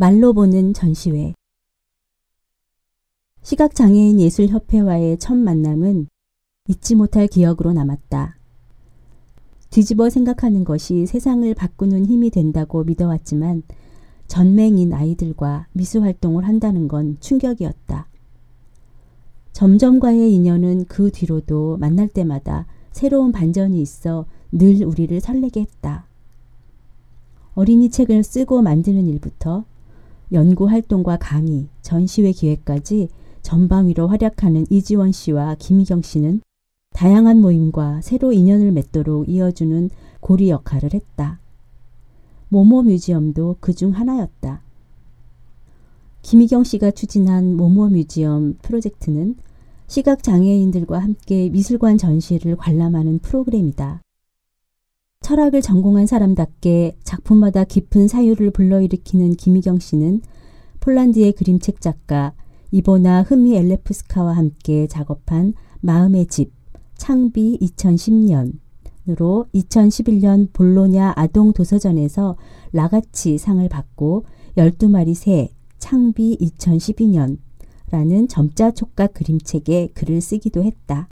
말로 보는 전시회 시각장애인 예술협회와의 첫 만남은 잊지 못할 기억으로 남았다. 뒤집어 생각하는 것이 세상을 바꾸는 힘이 된다고 믿어왔지만 전맹인 아이들과 미술 활동을 한다는 건 충격이었다. 점점과의 인연은 그 뒤로도 만날 때마다 새로운 반전이 있어 늘 우리를 설레게 했다. 어린이 책을 쓰고 만드는 일부터 연구 활동과 강의, 전시회 기획까지 전방위로 활약하는 이지원 씨와 김희경 씨는 다양한 모임과 새로 인연을 맺도록 이어주는 고리 역할을 했다. 모모 뮤지엄도 그 중 하나였다. 김희경 씨가 추진한 모모 뮤지엄 프로젝트는 시각 장애인들과 함께 미술관 전시를 관람하는 프로그램이다. 철학을 전공한 사람답게 작품마다 깊은 사유를 불러일으키는 김희경 씨는 폴란드의 그림책 작가 이보나 흐미 엘레프스카와 함께 작업한 마음의 집 창비 2010년으로 2011년 볼로냐 아동 도서전에서 라가치 상을 받고 12마리 새 창비 2012년라는 점자 촉각 그림책에 글을 쓰기도 했다.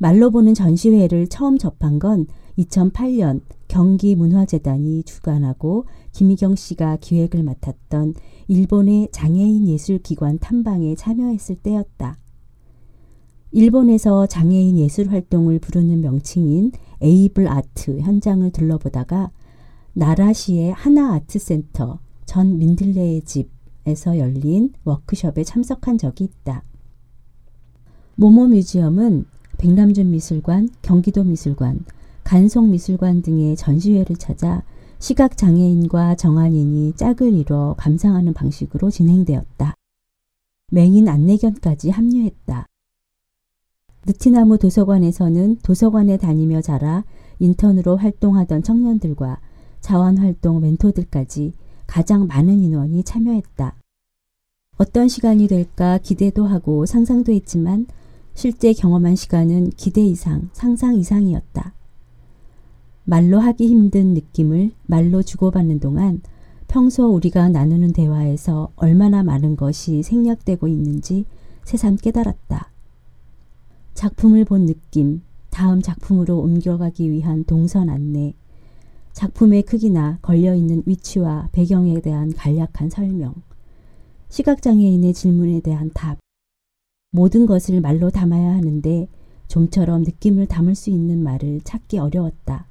말로 보는 전시회를 처음 접한 건 2008년 경기문화재단이 주관하고 김희경 씨가 기획을 맡았던 일본의 장애인 예술기관 탐방에 참여했을 때였다. 일본에서 장애인 예술 활동을 부르는 명칭인 에이블 아트 현장을 둘러보다가 나라시의 하나 아트 센터 전 민들레의 집에서 열린 워크숍에 참석한 적이 있다. 모모 뮤지엄은 백남준 미술관, 경기도 미술관, 간송 미술관 등의 전시회를 찾아 시각장애인과 정한인이 짝을 이뤄 감상하는 방식으로 진행되었다. 맹인 안내견까지 합류했다. 느티나무 도서관에서는 도서관에 다니며 자라 인턴으로 활동하던 청년들과 자원활동 멘토들까지 가장 많은 인원이 참여했다. 어떤 시간이 될까 기대도 하고 상상도 했지만 실제 경험한 시간은 기대 이상, 상상 이상이었다. 말로 하기 힘든 느낌을 말로 주고받는 동안 평소 우리가 나누는 대화에서 얼마나 많은 것이 생략되고 있는지 새삼 깨달았다. 작품을 본 느낌, 다음 작품으로 옮겨가기 위한 동선 안내, 작품의 크기나 걸려있는 위치와 배경에 대한 간략한 설명, 시각장애인의 질문에 대한 답, 모든 것을 말로 담아야 하는데 좀처럼 느낌을 담을 수 있는 말을 찾기 어려웠다.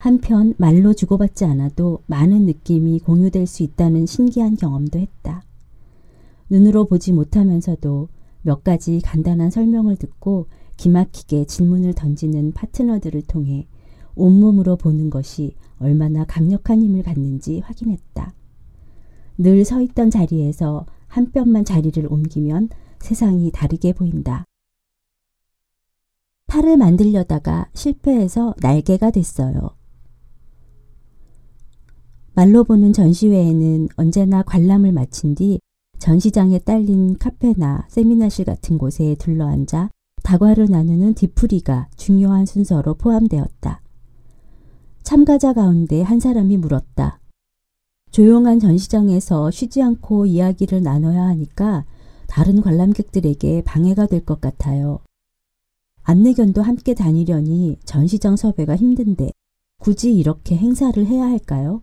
한편 말로 주고받지 않아도 많은 느낌이 공유될 수 있다는 신기한 경험도 했다. 눈으로 보지 못하면서도 몇 가지 간단한 설명을 듣고 기막히게 질문을 던지는 파트너들을 통해 온몸으로 보는 것이 얼마나 강력한 힘을 갖는지 확인했다. 늘 서 있던 자리에서 한 뼘만 자리를 옮기면 세상이 다르게 보인다. 팔을 만들려다가 실패해서 날개가 됐어요. 말로 보는 전시회에는 언제나 관람을 마친 뒤 전시장에 딸린 카페나 세미나실 같은 곳에 둘러앉아 다과를 나누는 뒤풀이가 중요한 순서로 포함되었다. 참가자 가운데 한 사람이 물었다. 조용한 전시장에서 쉬지 않고 이야기를 나눠야 하니까 다른 관람객들에게 방해가 될 것 같아요. 안내견도 함께 다니려니 전시장 섭외가 힘든데 굳이 이렇게 행사를 해야 할까요?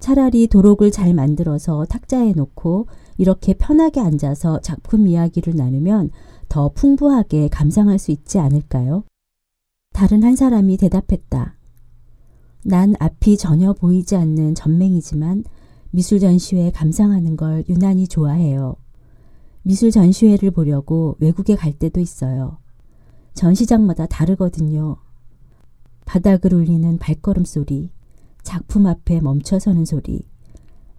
차라리 도록을 잘 만들어서 탁자에 놓고 이렇게 편하게 앉아서 작품 이야기를 나누면 더 풍부하게 감상할 수 있지 않을까요? 다른 한 사람이 대답했다. 난 앞이 전혀 보이지 않는 전맹이지만 미술 전시회 감상하는 걸 유난히 좋아해요. 미술 전시회를 보려고 외국에 갈 때도 있어요. 전시장마다 다르거든요. 바닥을 울리는 발걸음 소리, 작품 앞에 멈춰서는 소리,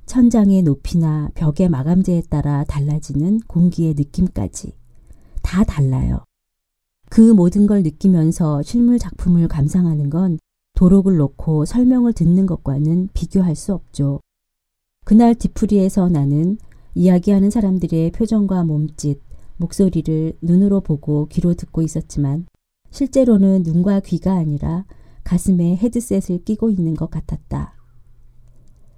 천장의 높이나 벽의 마감재에 따라 달라지는 공기의 느낌까지 다 달라요. 그 모든 걸 느끼면서 실물 작품을 감상하는 건 도록을 놓고 설명을 듣는 것과는 비교할 수 없죠. 그날 디프리에서 나는 이야기하는 사람들의 표정과 몸짓, 목소리를 눈으로 보고 귀로 듣고 있었지만 실제로는 눈과 귀가 아니라 가슴에 헤드셋을 끼고 있는 것 같았다.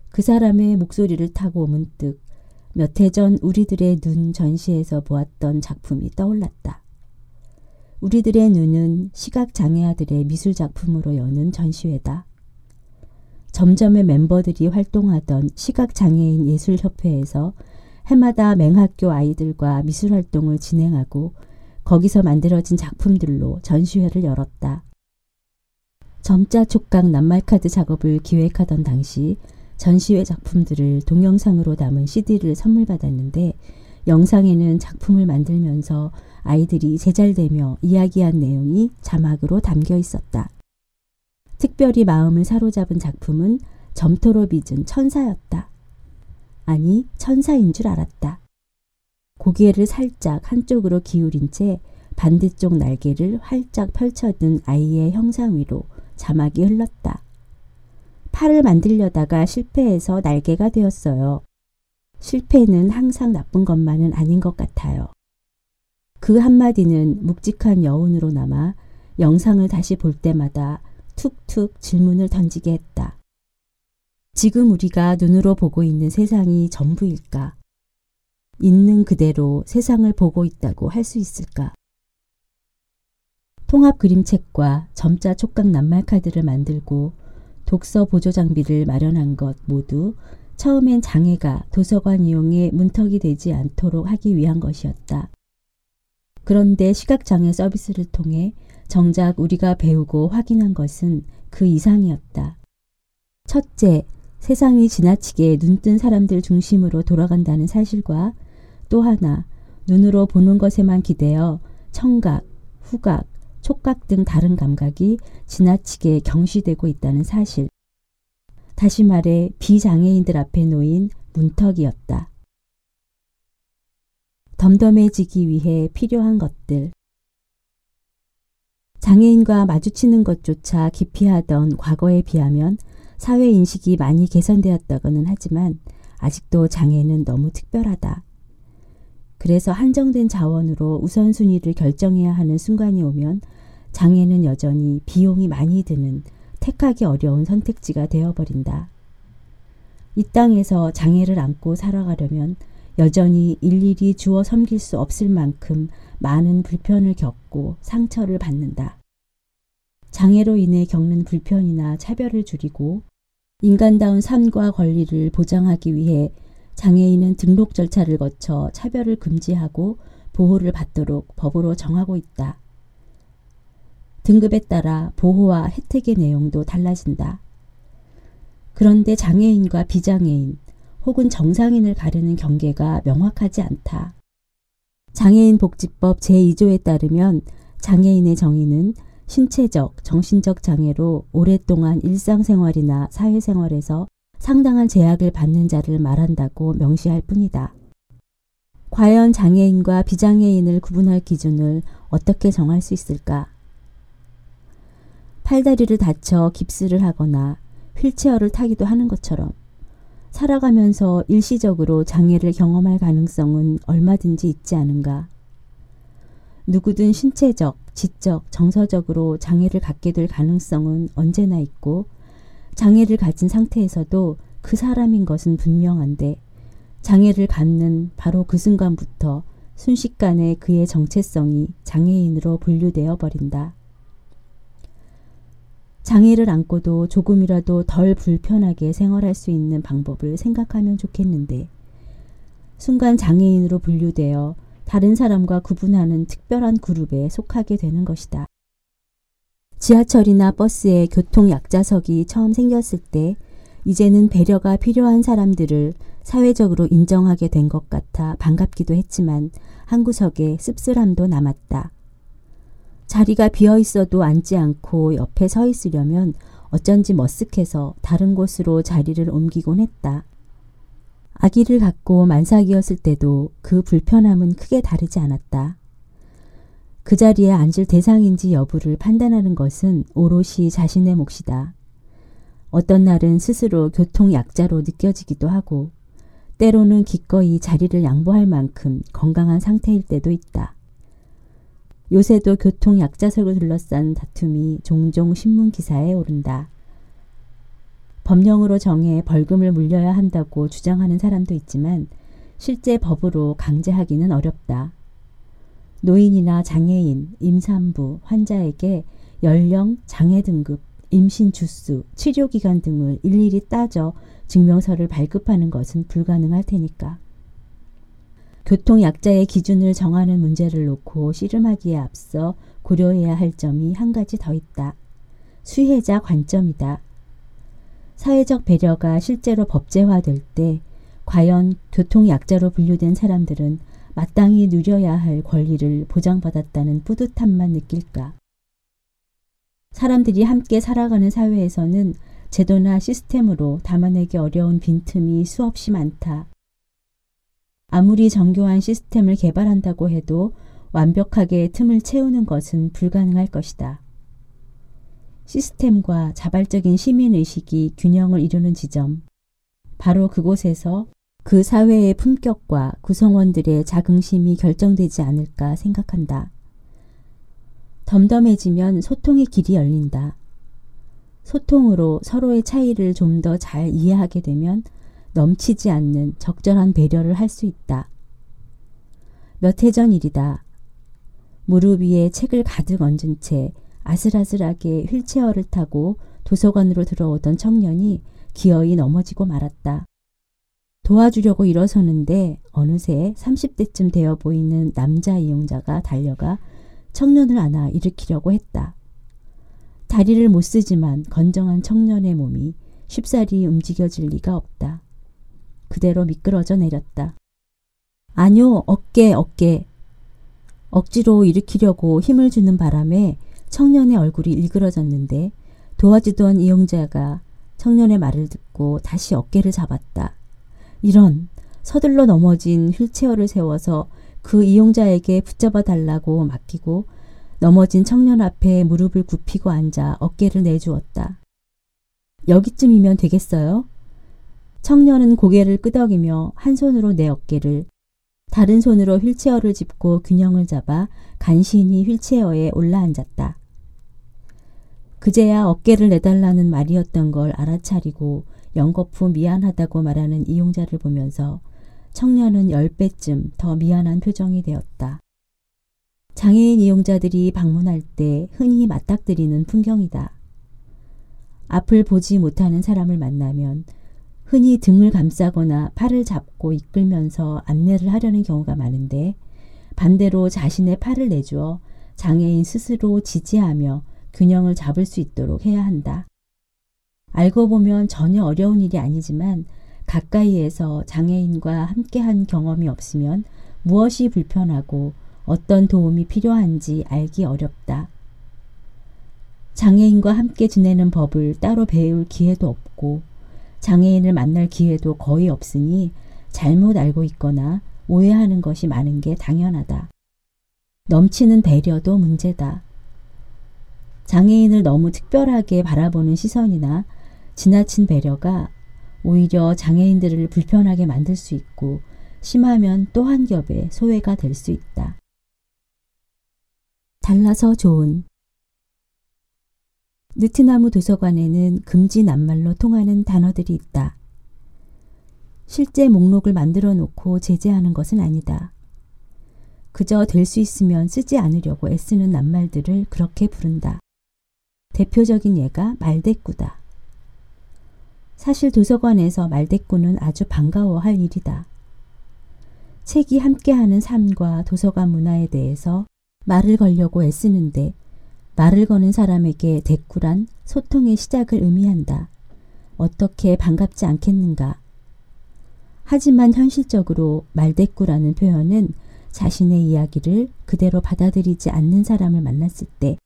그 사람의 목소리를 타고 문득 몇 해 전 우리들의 눈 전시에서 보았던 작품이 떠올랐다. 우리들의 눈은 시각장애아들의 미술작품으로 여는 전시회다. 점점의 멤버들이 활동하던 시각장애인 예술협회에서 해마다 맹학교 아이들과 미술활동을 진행하고 거기서 만들어진 작품들로 전시회를 열었다. 점자 촉각 낱말카드 작업을 기획하던 당시 전시회 작품들을 동영상으로 담은 CD를 선물 받았는데 영상에는 작품을 만들면서 아이들이 제잘되며 이야기한 내용이 자막으로 담겨 있었다. 특별히 마음을 사로잡은 작품은 점토로 빚은 천사였다. 아니, 천사인 줄 알았다. 고개를 살짝 한쪽으로 기울인 채 반대쪽 날개를 활짝 펼쳐든 아이의 형상 위로 자막이 흘렀다. 팔을 만들려다가 실패해서 날개가 되었어요. 실패는 항상 나쁜 것만은 아닌 것 같아요. 그 한마디는 묵직한 여운으로 남아 영상을 다시 볼 때마다 툭툭 질문을 던지게 했다. 지금 우리가 눈으로 보고 있는 세상이 전부일까? 있는 그대로 세상을 보고 있다고 할 수 있을까? 통합 그림책과 점자 촉각 낱말 카드를 만들고 독서 보조 장비를 마련한 것 모두 처음엔 장애가 도서관 이용에 문턱이 되지 않도록 하기 위한 것이었다. 그런데 시각장애 서비스를 통해 정작 우리가 배우고 확인한 것은 그 이상이었다. 첫째, 세상이 지나치게 눈뜬 사람들 중심으로 돌아간다는 사실과 또 하나, 눈으로 보는 것에만 기대어 청각, 후각, 촉각 등 다른 감각이 지나치게 경시되고 있다는 사실. 다시 말해 비장애인들 앞에 놓인 문턱이었다. 덤덤해지기 위해 필요한 것들. 장애인과 마주치는 것조차 기피하던 과거에 비하면 사회 인식이 많이 개선되었다고는 하지만 아직도 장애는 너무 특별하다. 그래서 한정된 자원으로 우선순위를 결정해야 하는 순간이 오면 장애는 여전히 비용이 많이 드는 택하기 어려운 선택지가 되어버린다. 이 땅에서 장애를 안고 살아가려면 여전히 일일이 주어 섬길 수 없을 만큼 많은 불편을 겪고 상처를 받는다. 장애로 인해 겪는 불편이나 차별을 줄이고 인간다운 삶과 권리를 보장하기 위해 장애인은 등록 절차를 거쳐 차별을 금지하고 보호를 받도록 법으로 정하고 있다. 등급에 따라 보호와 혜택의 내용도 달라진다. 그런데 장애인과 비장애인, 혹은 정상인을 가르는 경계가 명확하지 않다. 장애인 복지법 제2조에 따르면 장애인의 정의는 신체적, 정신적 장애로 오랫동안 일상생활이나 사회생활에서 상당한 제약을 받는 자를 말한다고 명시할 뿐이다. 과연 장애인과 비장애인을 구분할 기준을 어떻게 정할 수 있을까? 팔다리를 다쳐 깁스를 하거나 휠체어를 타기도 하는 것처럼 살아가면서 일시적으로 장애를 경험할 가능성은 얼마든지 있지 않은가. 누구든 신체적, 지적, 정서적으로 장애를 갖게 될 가능성은 언제나 있고 장애를 가진 상태에서도 그 사람인 것은 분명한데 장애를 갖는 바로 그 순간부터 순식간에 그의 정체성이 장애인으로 분류되어 버린다. 장애를 안고도 조금이라도 덜 불편하게 생활할 수 있는 방법을 생각하면 좋겠는데 순간 장애인으로 분류되어 다른 사람과 구분하는 특별한 그룹에 속하게 되는 것이다. 지하철이나 버스에 교통 약자석이 처음 생겼을 때 이제는 배려가 필요한 사람들을 사회적으로 인정하게 된 것 같아 반갑기도 했지만 한 구석에 씁쓸함도 남았다. 자리가 비어 있어도 앉지 않고 옆에 서 있으려면 어쩐지 머쓱해서 다른 곳으로 자리를 옮기곤 했다. 아기를 갖고 만삭이었을 때도 그 불편함은 크게 다르지 않았다. 그 자리에 앉을 대상인지 여부를 판단하는 것은 오롯이 자신의 몫이다. 어떤 날은 스스로 교통약자로 느껴지기도 하고, 때로는 기꺼이 자리를 양보할 만큼 건강한 상태일 때도 있다. 요새도 교통 약자석을 둘러싼 다툼이 종종 신문 기사에 오른다. 법령으로 정해 벌금을 물려야 한다고 주장하는 사람도 있지만 실제 법으로 강제하기는 어렵다. 노인이나 장애인, 임산부, 환자에게 연령, 장애 등급, 임신 주수, 치료 기간 등을 일일이 따져 증명서를 발급하는 것은 불가능할 테니까. 교통 약자의 기준을 정하는 문제를 놓고 씨름하기에 앞서 고려해야 할 점이 한 가지 더 있다. 수혜자 관점이다. 사회적 배려가 실제로 법제화될 때 과연 교통약자로 분류된 사람들은 마땅히 누려야 할 권리를 보장받았다는 뿌듯함만 느낄까? 사람들이 함께 살아가는 사회에서는 제도나 시스템으로 담아내기 어려운 빈틈이 수없이 많다. 아무리 정교한 시스템을 개발한다고 해도 완벽하게 틈을 채우는 것은 불가능할 것이다. 시스템과 자발적인 시민의식이 균형을 이루는 지점, 바로 그곳에서 그 사회의 품격과 구성원들의 자긍심이 결정되지 않을까 생각한다. 덤덤해지면 소통의 길이 열린다. 소통으로 서로의 차이를 좀 더 잘 이해하게 되면 넘치지 않는 적절한 배려를 할 수 있다. 몇 해 전 일이다. 무릎 위에 책을 가득 얹은 채 아슬아슬하게 휠체어를 타고 도서관으로 들어오던 청년이 기어이 넘어지고 말았다. 도와주려고 일어서는데 어느새 30대쯤 되어 보이는 남자 이용자가 달려가 청년을 안아 일으키려고 했다. 다리를 못 쓰지만 건정한 청년의 몸이 쉽사리 움직여질 리가 없다. 그대로 미끄러져 내렸다. 아뇨, 어깨, 어깨. 억지로 일으키려고 힘을 주는 바람에 청년의 얼굴이 일그러졌는데 도와주던 이용자가 청년의 말을 듣고 다시 어깨를 잡았다. 이런 서둘러 넘어진 휠체어를 세워서 그 이용자에게 붙잡아 달라고 맡기고 넘어진 청년 앞에 무릎을 굽히고 앉아 어깨를 내주었다. 여기쯤이면 되겠어요? 청년은 고개를 끄덕이며 한 손으로 내 어깨를 다른 손으로 휠체어를 짚고 균형을 잡아 간신히 휠체어에 올라앉았다. 그제야 어깨를 내달라는 말이었던 걸 알아차리고 연거푸 미안하다고 말하는 이용자를 보면서 청년은 10배쯤 더 미안한 표정이 되었다. 장애인 이용자들이 방문할 때 흔히 맞닥뜨리는 풍경이다. 앞을 보지 못하는 사람을 만나면 흔히 등을 감싸거나 팔을 잡고 이끌면서 안내를 하려는 경우가 많은데 반대로 자신의 팔을 내주어 장애인 스스로 지지하며 균형을 잡을 수 있도록 해야 한다. 알고 보면 전혀 어려운 일이 아니지만 가까이에서 장애인과 함께한 경험이 없으면 무엇이 불편하고 어떤 도움이 필요한지 알기 어렵다. 장애인과 함께 지내는 법을 따로 배울 기회도 없고 장애인을 만날 기회도 거의 없으니 잘못 알고 있거나 오해하는 것이 많은 게 당연하다. 넘치는 배려도 문제다. 장애인을 너무 특별하게 바라보는 시선이나 지나친 배려가 오히려 장애인들을 불편하게 만들 수 있고 심하면 또 한 겹의 소외가 될 수 있다. 달라서 좋은 느티나무 도서관에는 금지 낱말로 통하는 단어들이 있다. 실제 목록을 만들어 놓고 제재하는 것은 아니다. 그저 될 수 있으면 쓰지 않으려고 애쓰는 낱말들을 그렇게 부른다. 대표적인 예가 말대꾸다. 사실 도서관에서 말대꾸는 아주 반가워할 일이다. 책이 함께하는 삶과 도서관 문화에 대해서 말을 걸려고 애쓰는데 말을 거는 사람에게 대꾸란 소통의 시작을 의미한다. 어떻게 반갑지 않겠는가? 하지만 현실적으로 말대꾸라는 표현은 자신의 이야기를 그대로 받아들이지 않는 사람을 만났을 때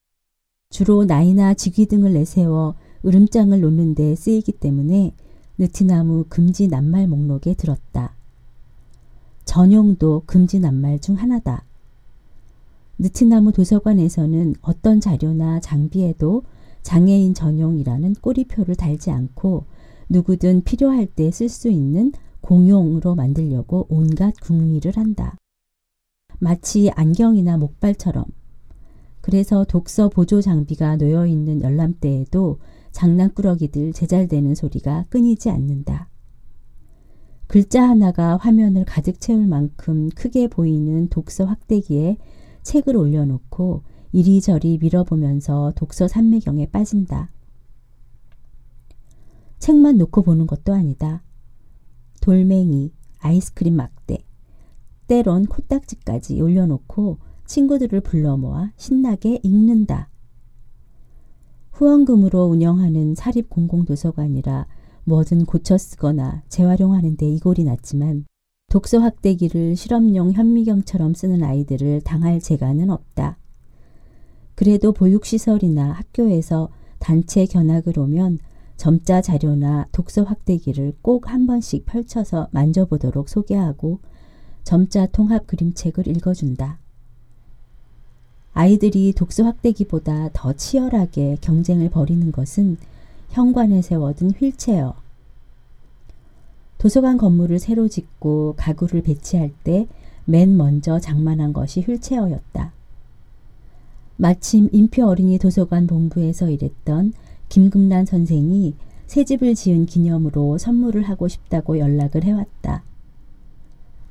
주로 나이나 직위 등을 내세워 으름장을 놓는 데 쓰이기 때문에 느티나무 금지 낱말 목록에 들었다. 전용도 금지 낱말 중 하나다. 느티나무 도서관에서는 어떤 자료나 장비에도 장애인 전용이라는 꼬리표를 달지 않고 누구든 필요할 때 쓸 수 있는 공용으로 만들려고 온갖 궁리를 한다. 마치 안경이나 목발처럼 그래서 독서 보조 장비가 놓여 있는 열람대에도 장난꾸러기들 제잘되는 소리가 끊이지 않는다. 글자 하나가 화면을 가득 채울 만큼 크게 보이는 독서 확대기에 책을 올려놓고 이리저리 밀어보면서 독서 산매경에 빠진다. 책만 놓고 보는 것도 아니다. 돌멩이, 아이스크림 막대, 때론 코딱지까지 올려놓고 친구들을 불러 모아 신나게 읽는다. 후원금으로 운영하는 사립 공공도서관이라 뭐든 고쳐 쓰거나 재활용하는 데 이골이 났지만 독서 확대기를 실험용 현미경처럼 쓰는 아이들을 당할 재간은 없다. 그래도 보육시설이나 학교에서 단체 견학을 오면 점자 자료나 독서 확대기를 꼭 한 번씩 펼쳐서 만져보도록 소개하고 점자 통합 그림책을 읽어준다. 아이들이 독서 확대기보다 더 치열하게 경쟁을 벌이는 것은 현관에 세워둔 휠체어. 도서관 건물을 새로 짓고 가구를 배치할 때 맨 먼저 장만한 것이 휠체어였다. 마침 인표 어린이 도서관 본부에서 일했던 김금란 선생이 새 집을 지은 기념으로 선물을 하고 싶다고 연락을 해왔다.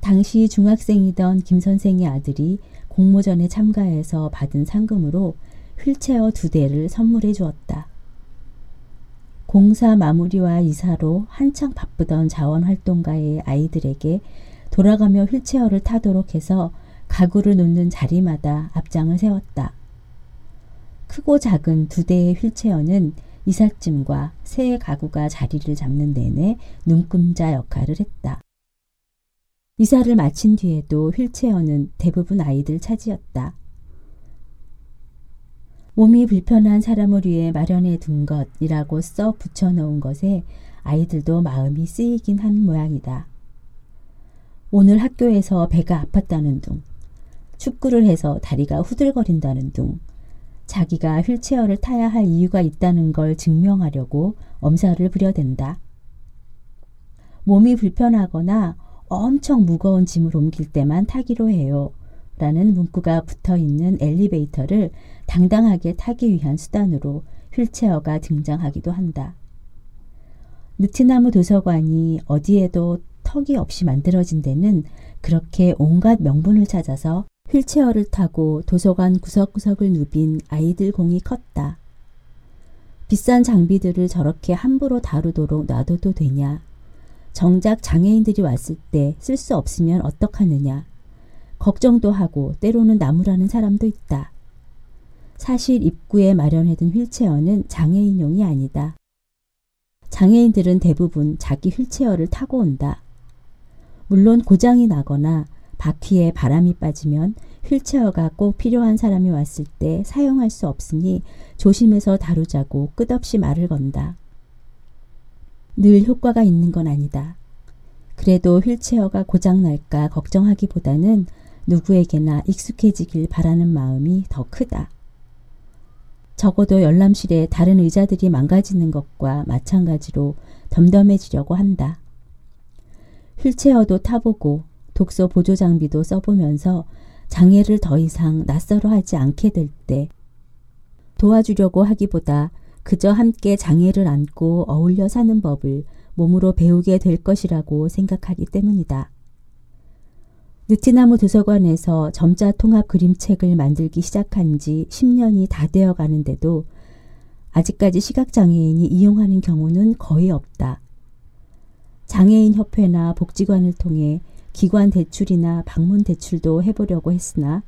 당시 중학생이던 김 선생의 아들이 공모전에 참가해서 받은 상금으로 휠체어 두 대를 선물해 주었다. 공사 마무리와 이사로 한창 바쁘던 자원활동가의 아이들에게 돌아가며 휠체어를 타도록 해서 가구를 놓는 자리마다 앞장을 세웠다. 크고 작은 두 대의 휠체어는 이삿짐과 새 가구가 자리를 잡는 내내 눈금자 역할을 했다. 이사를 마친 뒤에도 휠체어는 대부분 아이들 차지였다. 몸이 불편한 사람을 위해 마련해 둔 것이라고 써 붙여놓은 것에 아이들도 마음이 쓰이긴 한 모양이다. 오늘 학교에서 배가 아팠다는 둥, 축구를 해서 다리가 후들거린다는 둥, 자기가 휠체어를 타야 할 이유가 있다는 걸 증명하려고 엄살을 부려댄다. 몸이 불편하거나 엄청 무거운 짐을 옮길 때만 타기로 해요. 라는 문구가 붙어 있는 엘리베이터를 당당하게 타기 위한 수단으로 휠체어가 등장하기도 한다. 느티나무 도서관이 어디에도 턱이 없이 만들어진 데는 그렇게 온갖 명분을 찾아서 휠체어를 타고 도서관 구석구석을 누빈 아이들 공이 컸다. 비싼 장비들을 저렇게 함부로 다루도록 놔둬도 되냐? 정작 장애인들이 왔을 때 쓸 수 없으면 어떡하느냐. 걱정도 하고 때로는 나무라는 사람도 있다. 사실 입구에 마련해둔 휠체어는 장애인용이 아니다. 장애인들은 대부분 자기 휠체어를 타고 온다. 물론 고장이 나거나 바퀴에 바람이 빠지면 휠체어가 꼭 필요한 사람이 왔을 때 사용할 수 없으니 조심해서 다루자고 끝없이 말을 건다. 늘 효과가 있는 건 아니다. 그래도 휠체어가 고장날까 걱정하기보다는 누구에게나 익숙해지길 바라는 마음이 더 크다. 적어도 열람실에 다른 의자들이 망가지는 것과 마찬가지로 덤덤해지려고 한다. 휠체어도 타보고 독서 보조 장비도 써보면서 장애를 더 이상 낯설어 하지 않게 될 때 도와주려고 하기보다 그저 함께 장애를 안고 어울려 사는 법을 몸으로 배우게 될 것이라고 생각하기 때문이다. 느티나무 도서관에서 점자 통합 그림책을 만들기 시작한 지 10년이 다 되어 가는데도 아직까지 시각장애인이 이용하는 경우는 거의 없다. 장애인협회나 복지관을 통해 기관 대출이나 방문 대출도 해보려고 했으나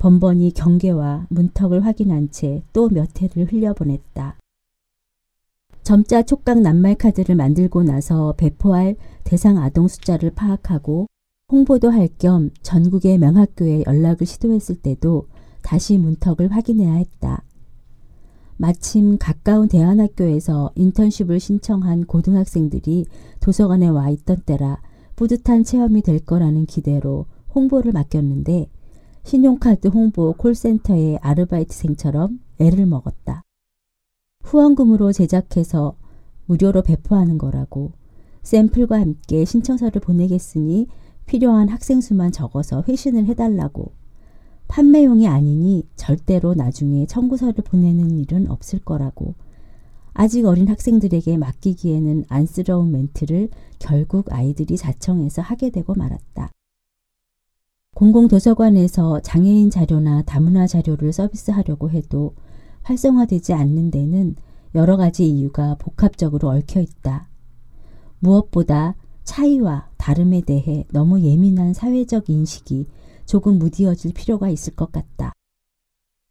번번이 경계와 문턱을 확인한 채 또 몇 해를 흘려보냈다. 점자 촉각 낱말 카드를 만들고 나서 배포할 대상 아동 숫자를 파악하고 홍보도 할 겸 전국의 명학교에 연락을 시도했을 때도 다시 문턱을 확인해야 했다. 마침 가까운 대안학교에서 인턴십을 신청한 고등학생들이 도서관에 와 있던 때라 뿌듯한 체험이 될 거라는 기대로 홍보를 맡겼는데 신용카드 홍보 콜센터의 아르바이트생처럼 애를 먹었다. 후원금으로 제작해서 무료로 배포하는 거라고 샘플과 함께 신청서를 보내겠으니 필요한 학생 수만 적어서 회신을 해달라고 판매용이 아니니 절대로 나중에 청구서를 보내는 일은 없을 거라고 아직 어린 학생들에게 맡기기에는 안쓰러운 멘트를 결국 아이들이 자청해서 하게 되고 말았다. 공공도서관에서 장애인 자료나 다문화 자료를 서비스하려고 해도 활성화되지 않는 데는 여러 가지 이유가 복합적으로 얽혀 있다. 무엇보다 차이와 다름에 대해 너무 예민한 사회적 인식이 조금 무디어질 필요가 있을 것 같다.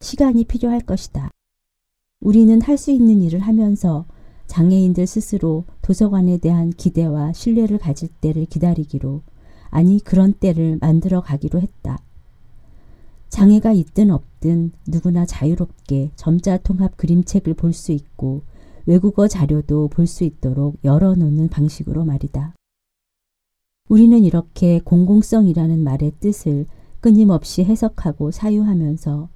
시간이 필요할 것이다. 우리는 할 수 있는 일을 하면서 장애인들 스스로 도서관에 대한 기대와 신뢰를 가질 때를 기다리기로 아니 그런 때를 만들어 가기로 했다. 장애가 있든 없든 누구나 자유롭게 점자 통합 그림책을 볼 수 있고 외국어 자료도 볼 수 있도록 열어놓는 방식으로 말이다. 우리는 이렇게 공공성이라는 말의 뜻을 끊임없이 해석하고 사유하면서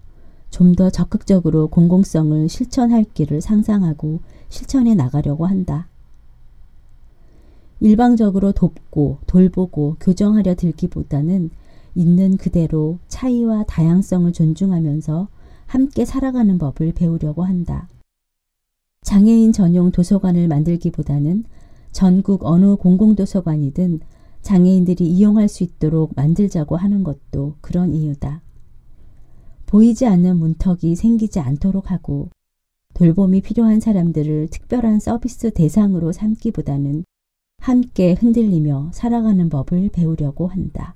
좀 더 적극적으로 공공성을 실천할 길을 상상하고 실천해 나가려고 한다. 일방적으로 돕고 돌보고 교정하려 들기보다는 있는 그대로 차이와 다양성을 존중하면서 함께 살아가는 법을 배우려고 한다. 장애인 전용 도서관을 만들기보다는 전국 어느 공공도서관이든 장애인들이 이용할 수 있도록 만들자고 하는 것도 그런 이유다. 보이지 않는 문턱이 생기지 않도록 하고 돌봄이 필요한 사람들을 특별한 서비스 대상으로 삼기보다는 함께 흔들리며 살아가는 법을 배우려고 한다.